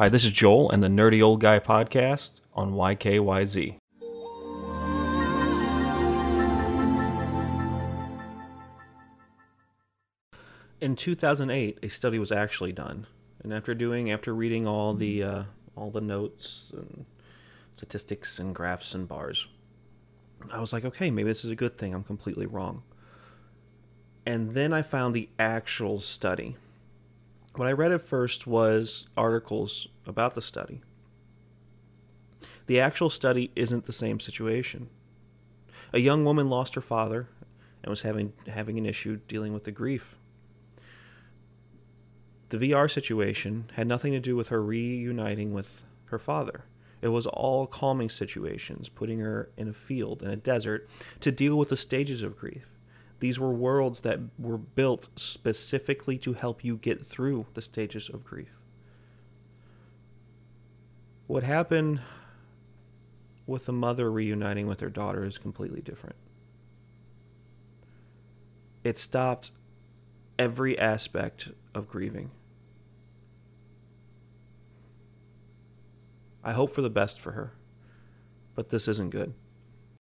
Hi, this is Joel and the Nerdy Old Guy podcast on YKYZ. In 2008, a study was actually done, and after doing, after reading all the uh, all the notes and statistics and graphs and bars, I was like, okay, maybe this is a good thing. I'm completely wrong. And then I found the actual study. What I read at first was articles about the study. The actual study isn't the same situation. A young woman lost her father and was having having an issue dealing with the grief. The VR situation had nothing to do with her reuniting with her father. It was all calming situations, putting her in a field, in a desert, to deal with the stages of grief. These were worlds that were built specifically to help you get through the stages of grief. What happened with the mother reuniting with her daughter is completely different. It stopped every aspect of grieving. I hope for the best for her, but this isn't good.